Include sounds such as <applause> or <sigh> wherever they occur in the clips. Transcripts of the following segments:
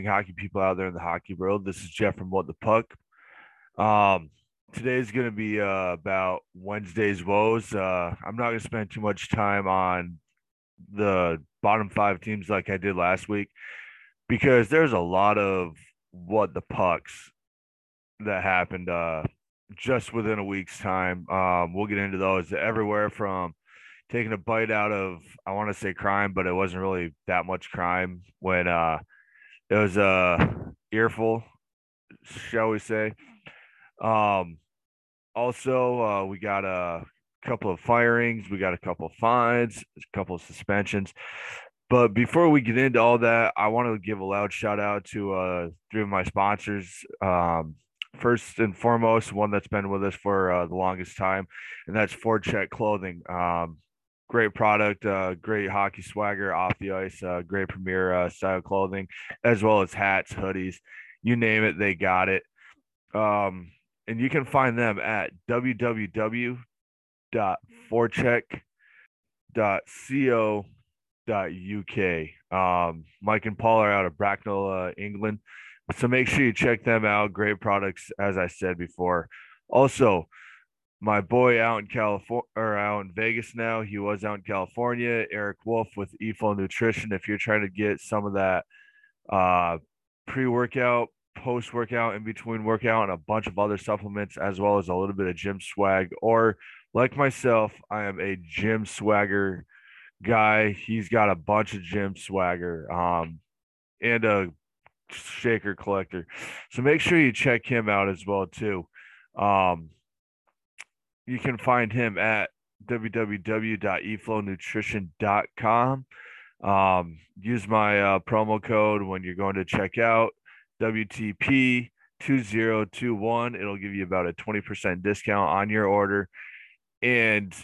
amazing hockey people out there in the hockey world. This is Jeff from What the Puck. Um, today's going to be uh, about Wednesday's woes. Uh, I'm not going to spend too much time on the bottom five teams like I did last week because there's a lot of What the Pucks that happened uh, just within a week's time. Um, we'll get into those everywhere from taking a bite out of I want to say crime, but it wasn't really that much crime when uh it was a earful, shall we say. Um also uh we got a couple of firings, we got a couple of fines, a couple of suspensions. But before we get into all that, I want to give a loud shout out to uh three of my sponsors. Um first and foremost, one that's been with us for uh, the longest time, and that's Forecheck Clothing. Um, great product, uh, great hockey swagger off the ice, uh, great premier uh, style clothing, as well as hats, hoodies, you name it, they got it. Um, and you can find them at www.forecheck.co.uk. Um, Mike and Paul are out of Bracknell, uh, England. So make sure you check them out. Great products, as I said before. Also, my boy out in California or out in Vegas now. He was out in California. Eric Wolf with eFlow Nutrition. If you're trying to get some of that uh, pre-workout, post-workout, in between workout, and a bunch of other supplements, as well as a little bit of gym swag, or like myself, I am a gym swagger guy. He's got a bunch of gym swagger, um, and a shaker collector. So make sure you check him out as well too. Um, you can find him at www.eflownutrition.com. Um, use my uh, promo code when you're going to check out WTP 2021. It'll give you about a 20% discount on your order and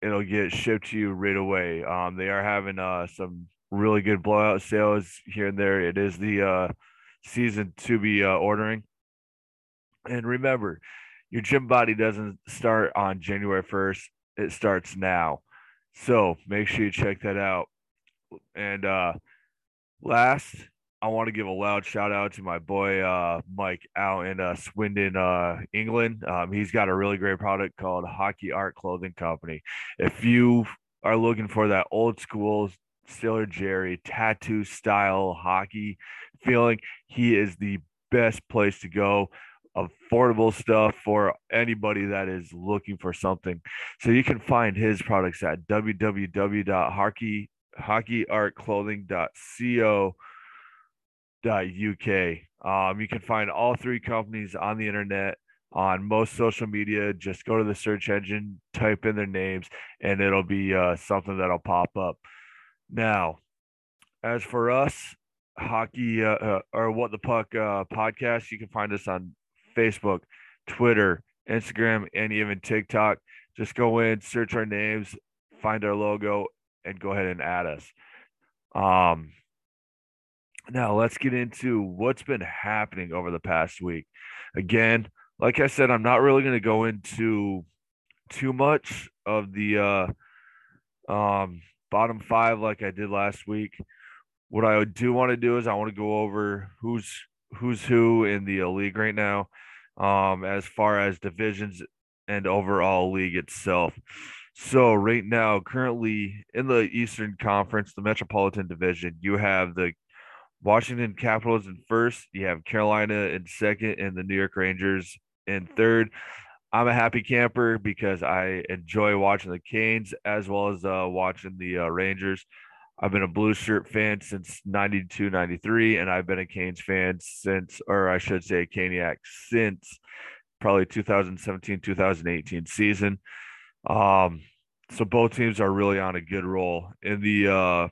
it'll get shipped to you right away. Um, they are having uh, some really good blowout sales here and there. It is the uh, season to be uh, ordering. And remember, your gym body doesn't start on January 1st. It starts now. So make sure you check that out. And uh last, I want to give a loud shout out to my boy uh Mike out in uh Swindon, uh England. Um, he's got a really great product called Hockey Art Clothing Company. If you are looking for that old school Sailor Jerry tattoo style hockey feeling, he is the best place to go affordable stuff for anybody that is looking for something. So you can find his products at www.hockey Um, you can find all three companies on the internet on most social media. Just go to the search engine, type in their names, and it'll be uh, something that'll pop up. Now, as for us, hockey uh, uh, or what the puck uh, podcast, you can find us on Facebook, Twitter, Instagram, and even TikTok. Just go in, search our names, find our logo, and go ahead and add us. Um, now let's get into what's been happening over the past week. Again, like I said, I'm not really going to go into too much of the uh, um, bottom five like I did last week. What I do want to do is I want to go over who's who's who in the league right now um, as far as divisions and overall league itself. So right now, currently in the Eastern Conference, the Metropolitan Division, you have the Washington Capitals in first, you have Carolina in second, and the New York Rangers in third. I'm a happy camper because I enjoy watching the Canes as well as uh, watching the uh, Rangers. I've been a blue shirt fan since 92, 93, and I've been a Canes fan since, or I should say, a Caniac since probably 2017, 2018 season. Um, so both teams are really on a good roll. In the uh,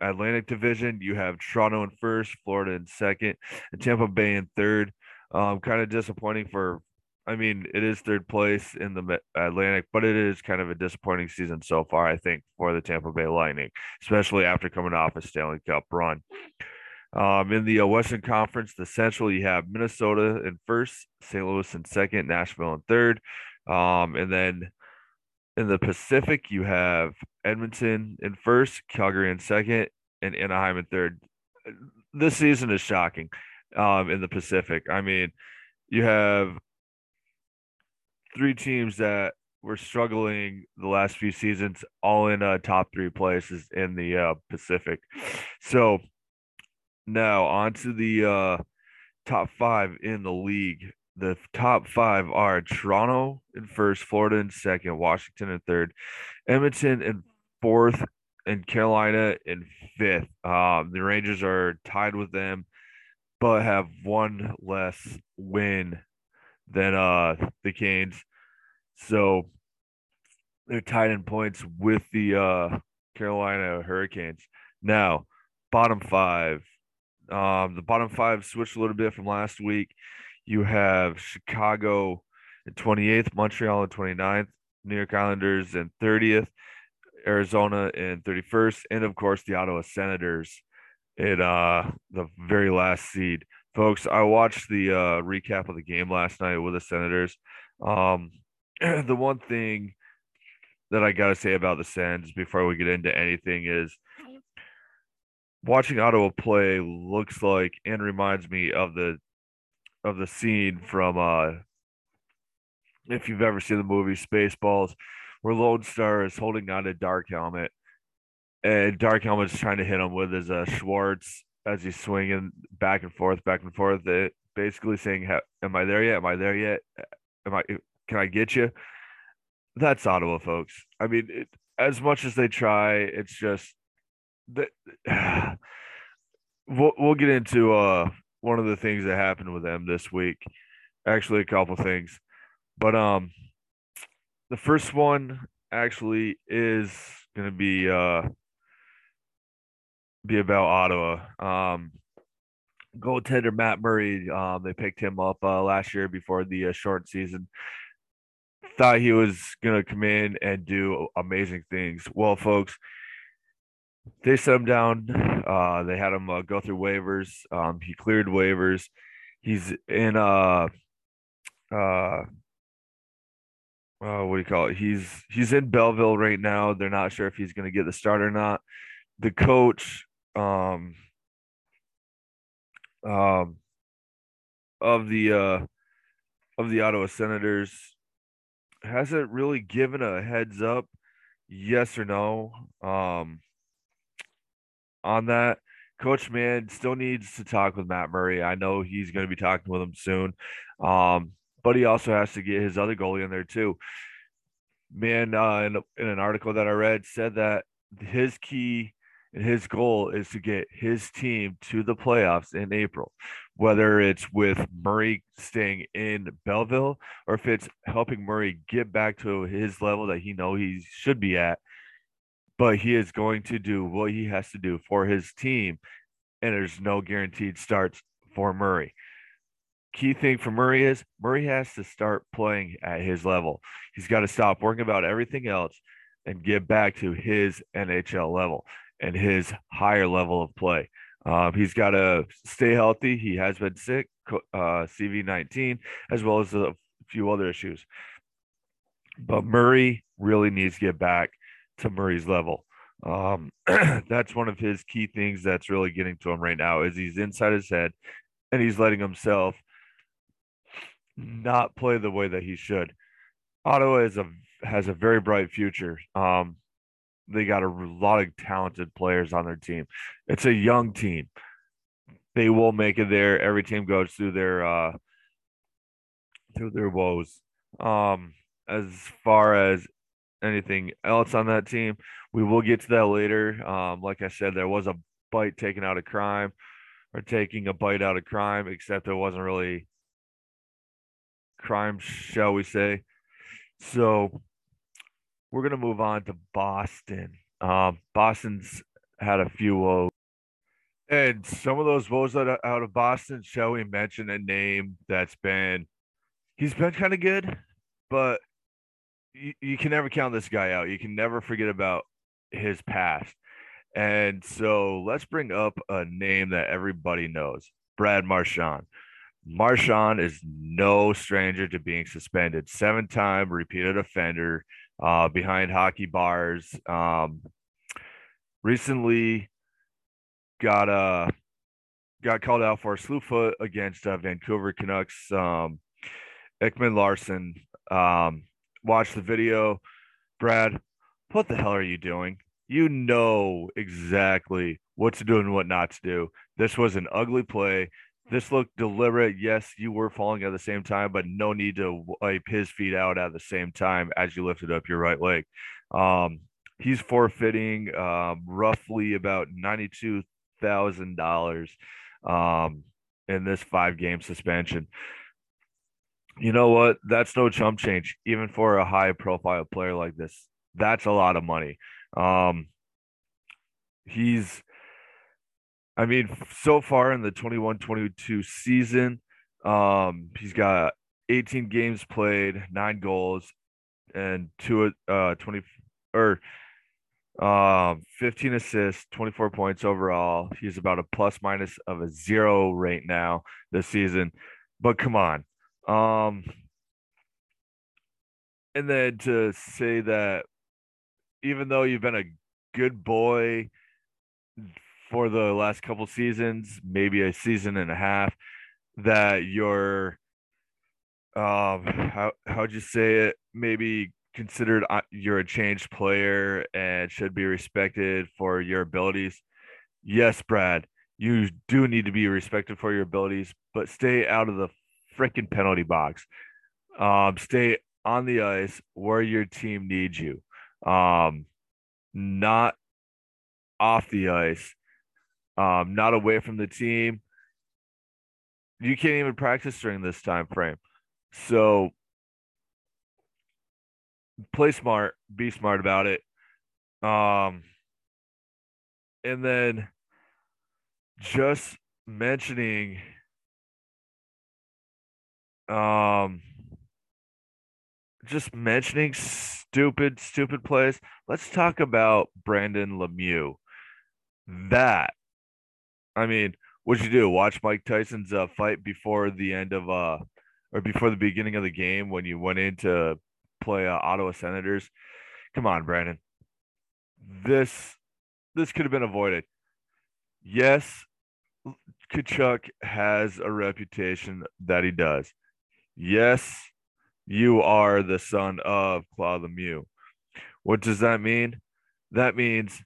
Atlantic Division, you have Toronto in first, Florida in second, and Tampa Bay in third. Um, kind of disappointing for I mean, it is third place in the Atlantic, but it is kind of a disappointing season so far, I think, for the Tampa Bay Lightning, especially after coming off a Stanley Cup run. Um, in the uh, Western Conference, the Central, you have Minnesota in first, St. Louis in second, Nashville in third. Um, and then in the Pacific, you have Edmonton in first, Calgary in second, and Anaheim in third. this season is shocking um, in the Pacific. I mean, you have three teams that were struggling the last few seasons, all in uh, top three places in the uh, Pacific. So now on to the uh, top five in the league. The top five are Toronto in first, Florida in second, Washington in third, Edmonton in fourth, and Carolina in fifth. Um, the Rangers are tied with them, but have one less win than uh the Canes. So they're tied in points with the uh Carolina Hurricanes. Now, bottom five. Um, the bottom five switched a little bit from last week. You have Chicago in 28th, Montreal in 29th, New York Islanders in 30th, Arizona in 31st, and of course the Ottawa Senators in uh, the very last seed. Folks, I watched the uh, recap of the game last night with the Senators. Um, <clears throat> the one thing that I got to say about the Sens before we get into anything is watching Ottawa play looks like and reminds me of the of the scene from uh if you've ever seen the movie Spaceballs where Lone Star is holding on to Dark Helmet, and Dark Helmet's trying to hit him with his uh, Schwartz as he's swinging back and forth, back and forth. It, basically saying, "Am I there yet? Am I there yet? Am I? Can I get you?" That's Ottawa, folks. I mean, it, as much as they try, it's just that. <sighs> we'll we'll get into uh one of the things that happened with them this week. Actually, a couple things, but um the first one actually is going to be uh be about Ottawa. Um, goaltender Matt Murray. Um, they picked him up uh, last year before the uh, short season. Thought he was gonna come in and do amazing things. Well, folks, they set him down. Uh, they had him uh, go through waivers. Um, he cleared waivers. He's in uh uh uh, what do you call it? He's he's in Belleville right now. They're not sure if he's going to get the start or not. The coach um um of the uh of the Ottawa Senators hasn't really given a heads up yes or no um on that. Coach Man still needs to talk with Matt Murray. I know he's going to be talking with him soon. Um but he also has to get his other goalie in there too. Man, uh, in, in an article that I read, said that his key and his goal is to get his team to the playoffs in April, whether it's with Murray staying in Belleville or if it's helping Murray get back to his level that he know he should be at. But he is going to do what he has to do for his team, and there's no guaranteed starts for Murray key thing for Murray is Murray has to start playing at his level. He's got to stop worrying about everything else and get back to his NHL level and his higher level of play. Um, he's got to stay healthy. He has been sick, uh, CV19, as well as a few other issues. But Murray really needs to get back to Murray's level. Um, <clears throat> that's one of his key things that's really getting to him right now is he's inside his head and he's letting himself not play the way that he should. Ottawa is a has a very bright future. Um, they got a lot of talented players on their team. It's a young team. They will make it there. Every team goes through their uh, through their woes. Um, as far as anything else on that team, we will get to that later. Um, like I said, there was a bite taken out of crime, or taking a bite out of crime, except it wasn't really crime, shall we say. So we're going to move on to Boston. Um, Boston's had a few woes. And some of those woes out of, out of Boston, shall we mention a name that's been, he's been kind of good, but you, you can never count this guy out. You can never forget about his past. And so let's bring up a name that everybody knows Brad Marchand. Marchand is no stranger to being suspended. Seven time repeated offender uh, behind hockey bars. Um, recently got a got called out for a slew foot against uh, Vancouver Canucks. Um, Ekman Larsson. Um, watch the video. Brad, what the hell are you doing? You know exactly what to do and what not to do. This was an ugly play. This looked deliberate. Yes, you were falling at the same time, but no need to wipe his feet out at the same time as you lifted up your right leg. Um, he's forfeiting um, roughly about ninety-two thousand dollars um, in this five-game suspension. You know what? That's no chump change, even for a high-profile player like this. That's a lot of money. Um, he's I mean, so far in the 21 22 season, um, he's got 18 games played, nine goals, and two, uh, 20 or um, 15 assists, 24 points overall. He's about a plus minus of a zero right now this season. But come on. Um, and then to say that even though you've been a good boy for the last couple seasons, maybe a season and a half, that you're um how how'd you say it? Maybe considered uh, you're a changed player and should be respected for your abilities. Yes, Brad, you do need to be respected for your abilities, but stay out of the freaking penalty box. Um, stay on the ice where your team needs you. Um, not off the ice um, not away from the team. You can't even practice during this time frame. So play smart, be smart about it. Um, and then just mentioning um just mentioning stupid stupid plays let's talk about brendan lemieux that I mean, what'd you do? Watch Mike Tyson's uh, fight before the end of uh or before the beginning of the game when you went in to play uh, Ottawa Senators? Come on, Brendan. This this could have been avoided. Yes, Tkachuk has a reputation that he does. Yes, you are the son of Claude Lemieux. What does that mean? That means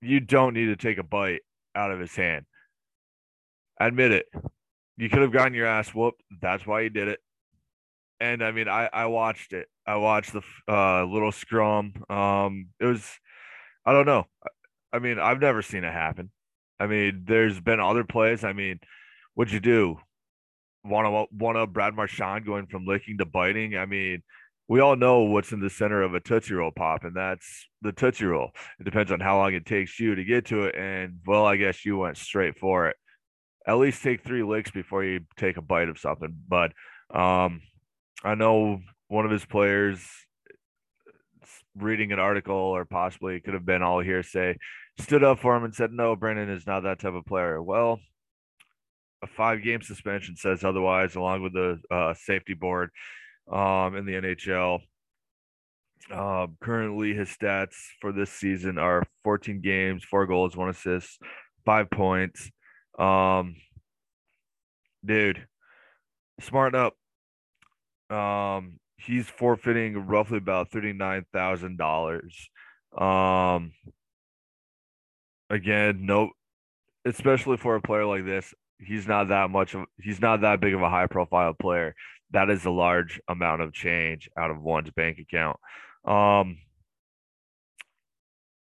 you don't need to take a bite out of his hand. Admit it. You could have gotten your ass whooped. That's why you did it. And I mean, I I watched it. I watched the uh, little scrum. Um, it was, I don't know. I mean, I've never seen it happen. I mean, there's been other plays. I mean, what'd you do? Want to want to Brad Marchand going from licking to biting? I mean, we all know what's in the center of a Tootsie Roll pop, and that's the Tootsie Roll. It depends on how long it takes you to get to it. And well, I guess you went straight for it. At least take three licks before you take a bite of something. But um, I know one of his players reading an article, or possibly it could have been all hearsay, stood up for him and said, No, Brendan is not that type of player. Well, a five game suspension says otherwise, along with the uh, safety board um, in the NHL. Uh, currently, his stats for this season are 14 games, four goals, one assist, five points. Um, dude, smart up. Um, he's forfeiting roughly about thirty-nine thousand dollars. Um, again, no, especially for a player like this, he's not that much of he's not that big of a high profile player. That is a large amount of change out of one's bank account. Um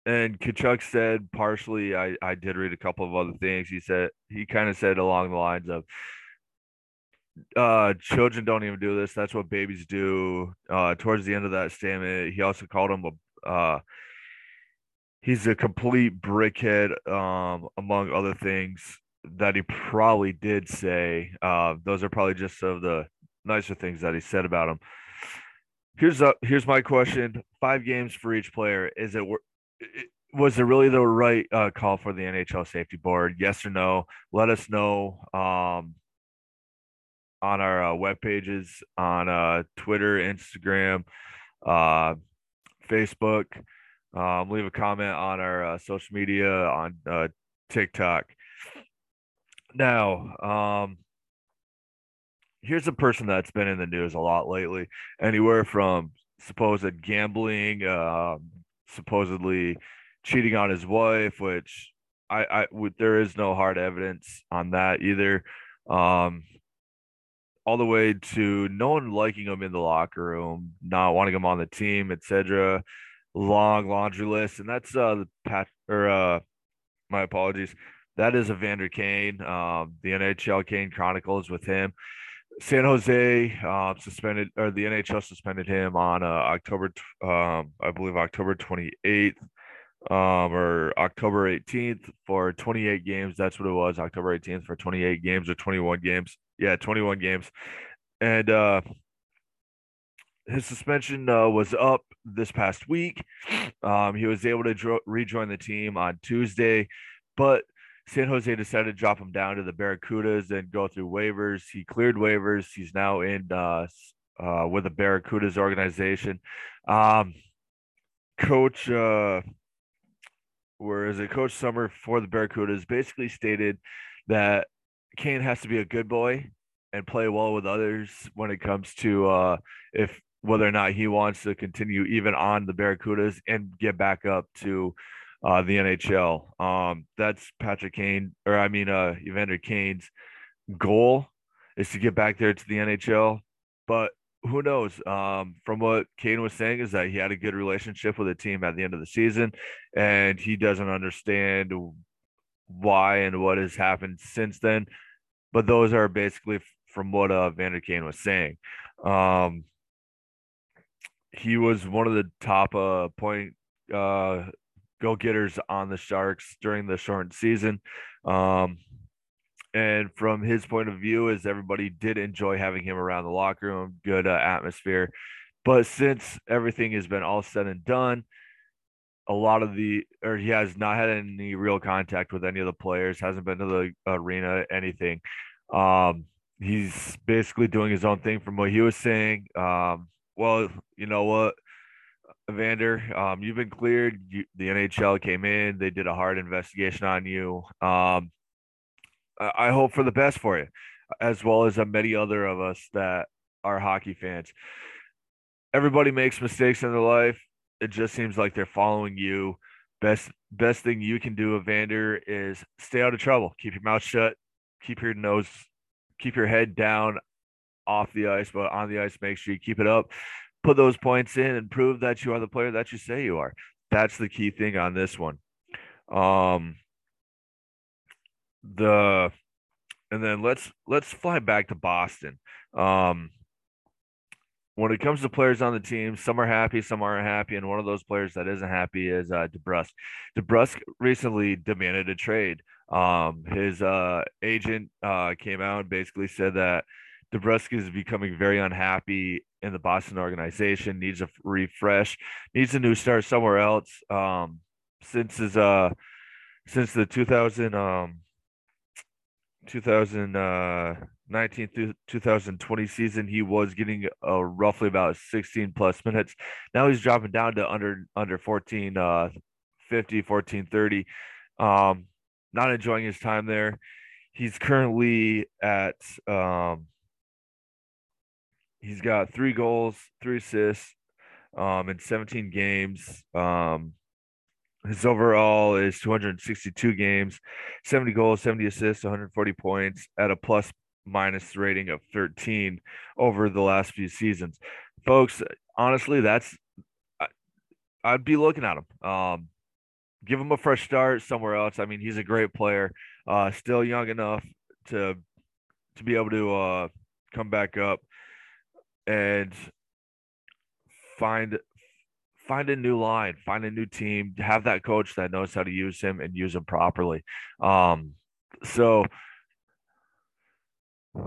and Tkachuk said partially I, I did read a couple of other things. He said he kind of said along the lines of uh children don't even do this. That's what babies do. Uh towards the end of that statement, he also called him a uh he's a complete brickhead um among other things that he probably did say. Uh, those are probably just of the nicer things that he said about him. Here's a here's my question: Five games for each player. Is it was it really the right uh, call for the NHL safety board? Yes or no? Let us know um, on our uh, web pages on uh, Twitter, Instagram, uh, Facebook. Um, leave a comment on our uh, social media on uh, TikTok. Now, um, here's a person that's been in the news a lot lately. Anywhere from supposed gambling, uh, supposedly cheating on his wife, which I, I there is no hard evidence on that either. Um, all the way to no one liking him in the locker room, not wanting him on the team, etc. Long laundry list, and that's uh the pat or uh my apologies. That is Evander Kane. Um, the NHL Kane Chronicles with him. San Jose uh, suspended, or the NHL suspended him on uh, October, um, I believe October 28th um, or October 18th for 28 games. That's what it was, October 18th for 28 games or 21 games. Yeah, 21 games. And uh, his suspension uh, was up this past week. Um, he was able to dro- rejoin the team on Tuesday, but San Jose decided to drop him down to the Barracudas and go through waivers. He cleared waivers. He's now in uh, uh, with the Barracudas organization. Um, coach, uh, where is it? Coach Summer for the Barracudas basically stated that Kane has to be a good boy and play well with others when it comes to uh, if whether or not he wants to continue even on the Barracudas and get back up to uh, the NHL. Um, that's Patrick Kane, or I mean, uh, Evander Kane's goal is to get back there to the NHL. But who knows? Um, from what Kane was saying, is that he had a good relationship with the team at the end of the season, and he doesn't understand why and what has happened since then. But those are basically from what uh, Vander Kane was saying. Um, he was one of the top uh, point uh, go getters on the Sharks during the shortened season. Um, and from his point of view, is everybody did enjoy having him around the locker room, good uh, atmosphere. But since everything has been all said and done, a lot of the or he has not had any real contact with any of the players, hasn't been to the arena, anything. Um, he's basically doing his own thing from what he was saying. Um, well, you know what? Evander, um, you've been cleared. You, the NHL came in. They did a hard investigation on you. Um, I hope for the best for you, as well as many other of us that are hockey fans. Everybody makes mistakes in their life. It just seems like they're following you. Best best thing you can do, Evander, is stay out of trouble. Keep your mouth shut. Keep your nose, keep your head down off the ice, but on the ice, make sure you keep it up put those points in and prove that you are the player that you say you are. That's the key thing on this one. Um, the and then let's let's fly back to Boston. Um, when it comes to players on the team, some are happy, some aren't happy, and one of those players that isn't happy is uh, DeBrusk. DeBrusk recently demanded a trade. Um, his uh, agent uh, came out and basically said that DeBrusk is becoming very unhappy in the Boston organization, needs a refresh, needs a new start somewhere else. Um, since his uh, since the 2000 um 2019 uh, 2020 season, he was getting uh, roughly about 16 plus minutes. Now he's dropping down to under under 14 uh 50 14 30. Um, not enjoying his time there. He's currently at um he's got three goals, three assists, um, in 17 games. Um, his overall is 262 games, 70 goals, 70 assists, 140 points at a plus minus rating of 13 over the last few seasons. Folks, honestly, that's I, would be looking at him. Um, give him a fresh start somewhere else. I mean, he's a great player, uh, still young enough to to be able to uh, come back up and find find a new line, find a new team, have that coach that knows how to use him and use him properly. Um, so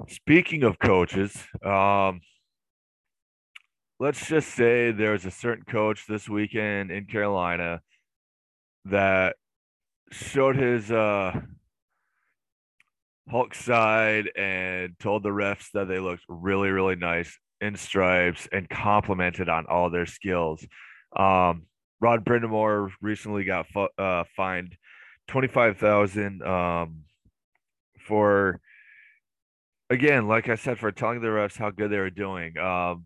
speaking of coaches, um, let's just say there's a certain coach this weekend in Carolina that showed his uh Hulk side and told the refs that they looked really, really nice in stripes and complimented on all their skills. Um, Rod Brind'Amour recently got uh, fined twenty five thousand um, for again, like I said, for telling the refs how good they were doing. Um,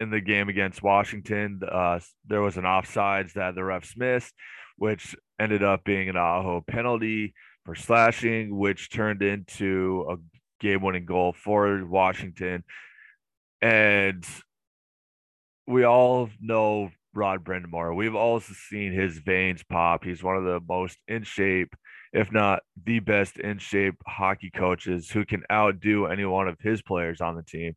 in the game against Washington, uh, there was an offsides that the refs missed, which ended up being an Aho penalty for slashing, which turned into a game-winning goal for Washington. And we all know Rod Brind'Amour. We've also seen his veins pop. He's one of the most in shape, if not the best in shape hockey coaches who can outdo any one of his players on the team.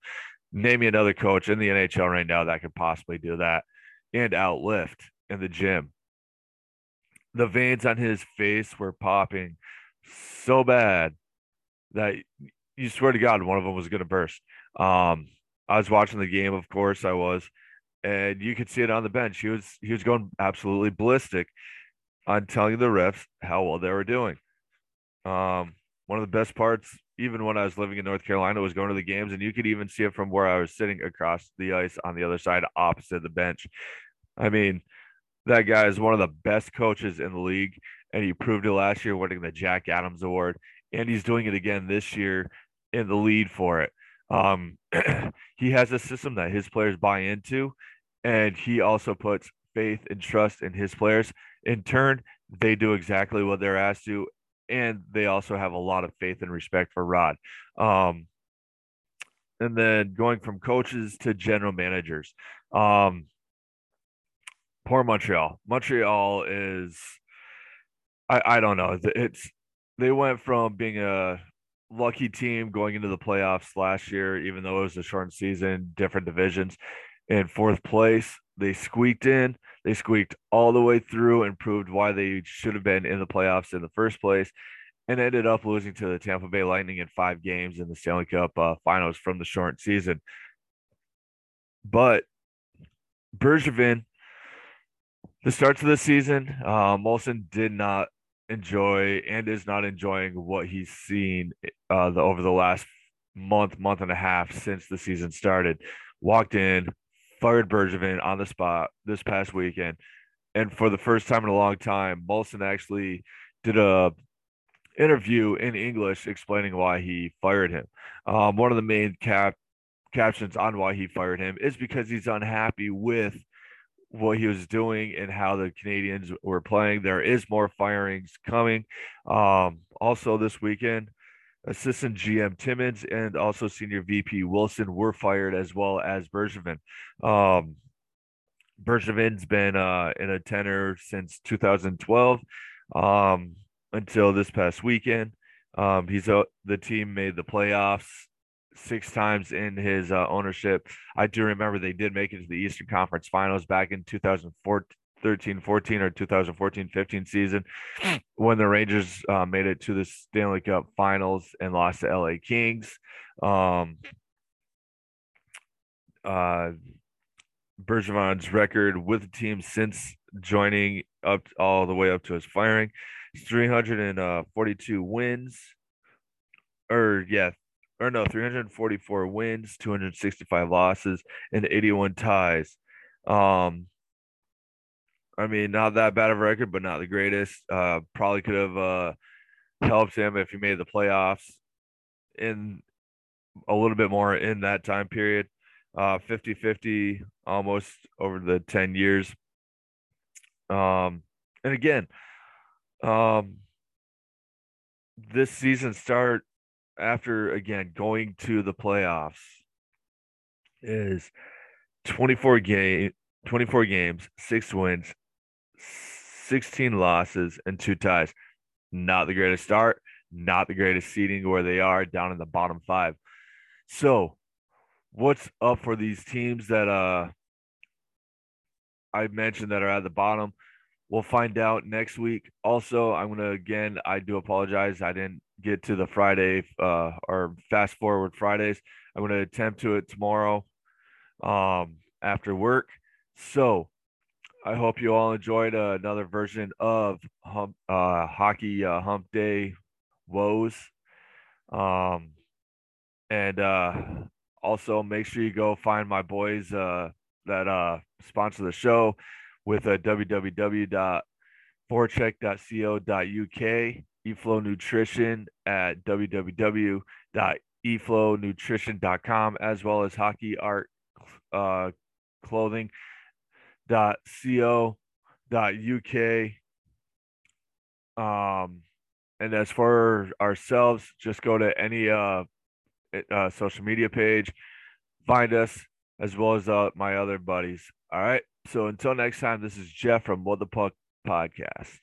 Name me another coach in the NHL right now that could possibly do that and outlift in the gym. The veins on his face were popping so bad that you swear to God one of them was going to burst. Um, I was watching the game, of course, I was and you could see it on the bench. He was he was going absolutely ballistic on telling the refs how well they were doing. Um, one of the best parts, even when I was living in North Carolina, was going to the games, and you could even see it from where I was sitting across the ice on the other side, opposite the bench. I mean, that guy is one of the best coaches in the league, and he proved it last year, winning the Jack Adams Award, and he's doing it again this year in the lead for it. Um, <clears throat> he has a system that his players buy into, and he also puts faith and trust in his players. In turn, they do exactly what they're asked to, and they also have a lot of faith and respect for Rod. Um, and then going from coaches to general managers. Um, poor Montreal. Montreal is, I, I don't know. It's they went from being a lucky team going into the playoffs last year, even though it was a short season, different divisions, in fourth place. They squeaked in. They squeaked all the way through and proved why they should have been in the playoffs in the first place, and ended up losing to the Tampa Bay Lightning in five games in the Stanley Cup uh, Finals from the short season. But Bergevin, the starts of the season, uh, Molson did not enjoy and is not enjoying what he's seen uh, the, over the last month, month and a half since the season started. Walked in, fired Bergevin on the spot this past weekend. And for the first time in a long time, Molson actually did a interview in English explaining why he fired him. Um, one of the main cap captions on why he fired him is because he's unhappy with what he was doing and how the Canadiens were playing. There is more firings coming. Um, also this weekend, assistant GM Timmins and also senior VP Wilson were fired as well as Bergevin. Um, Bergevin's been uh, in a tenor since 2012 um, until this past weekend. Um, he's uh, the team made the playoffs six times in his uh, ownership. I do remember they did make it to the Eastern Conference Finals back in 2014, 13 14 or 2014 15 season when the Rangers uh, made it to the Stanley Cup finals and lost to LA Kings. Um, uh, Bergevin's record with the team since joining up all the way up to his firing 342 wins or yeah or no 344 wins 265 losses and 81 ties um I mean, not that bad of a record, but not the greatest. Uh, probably could have uh, helped him if he made the playoffs in a little bit more in that time period. Uh, 50 50 almost over the 10 years. Um, and again, um, this season start after again going to the playoffs is 24 game 24 games, six wins, 16 losses and two ties. Not the greatest start, not the greatest seeding where they are down in the bottom five. So, what's up for these teams that uh I mentioned that are at the bottom? We'll find out next week. Also, I'm gonna again, I do apologize. I didn't get to the Friday uh or fast forward Fridays. I'm gonna attempt to it tomorrow um after work. So I hope you all enjoyed uh, another version of hump, uh, hockey uh, hump day woes. Um, and uh, also make sure you go find my boys uh, that uh, sponsor the show with uh, www.forecheck.co.uk. eFlow Nutrition at www.eflownutrition.com, as well as Hockey Art uh, Clothing dot co dot uk um and as for ourselves just go to any uh, uh social media page find us as well as uh, my other buddies all right so until next time this is jeff from what the puck podcast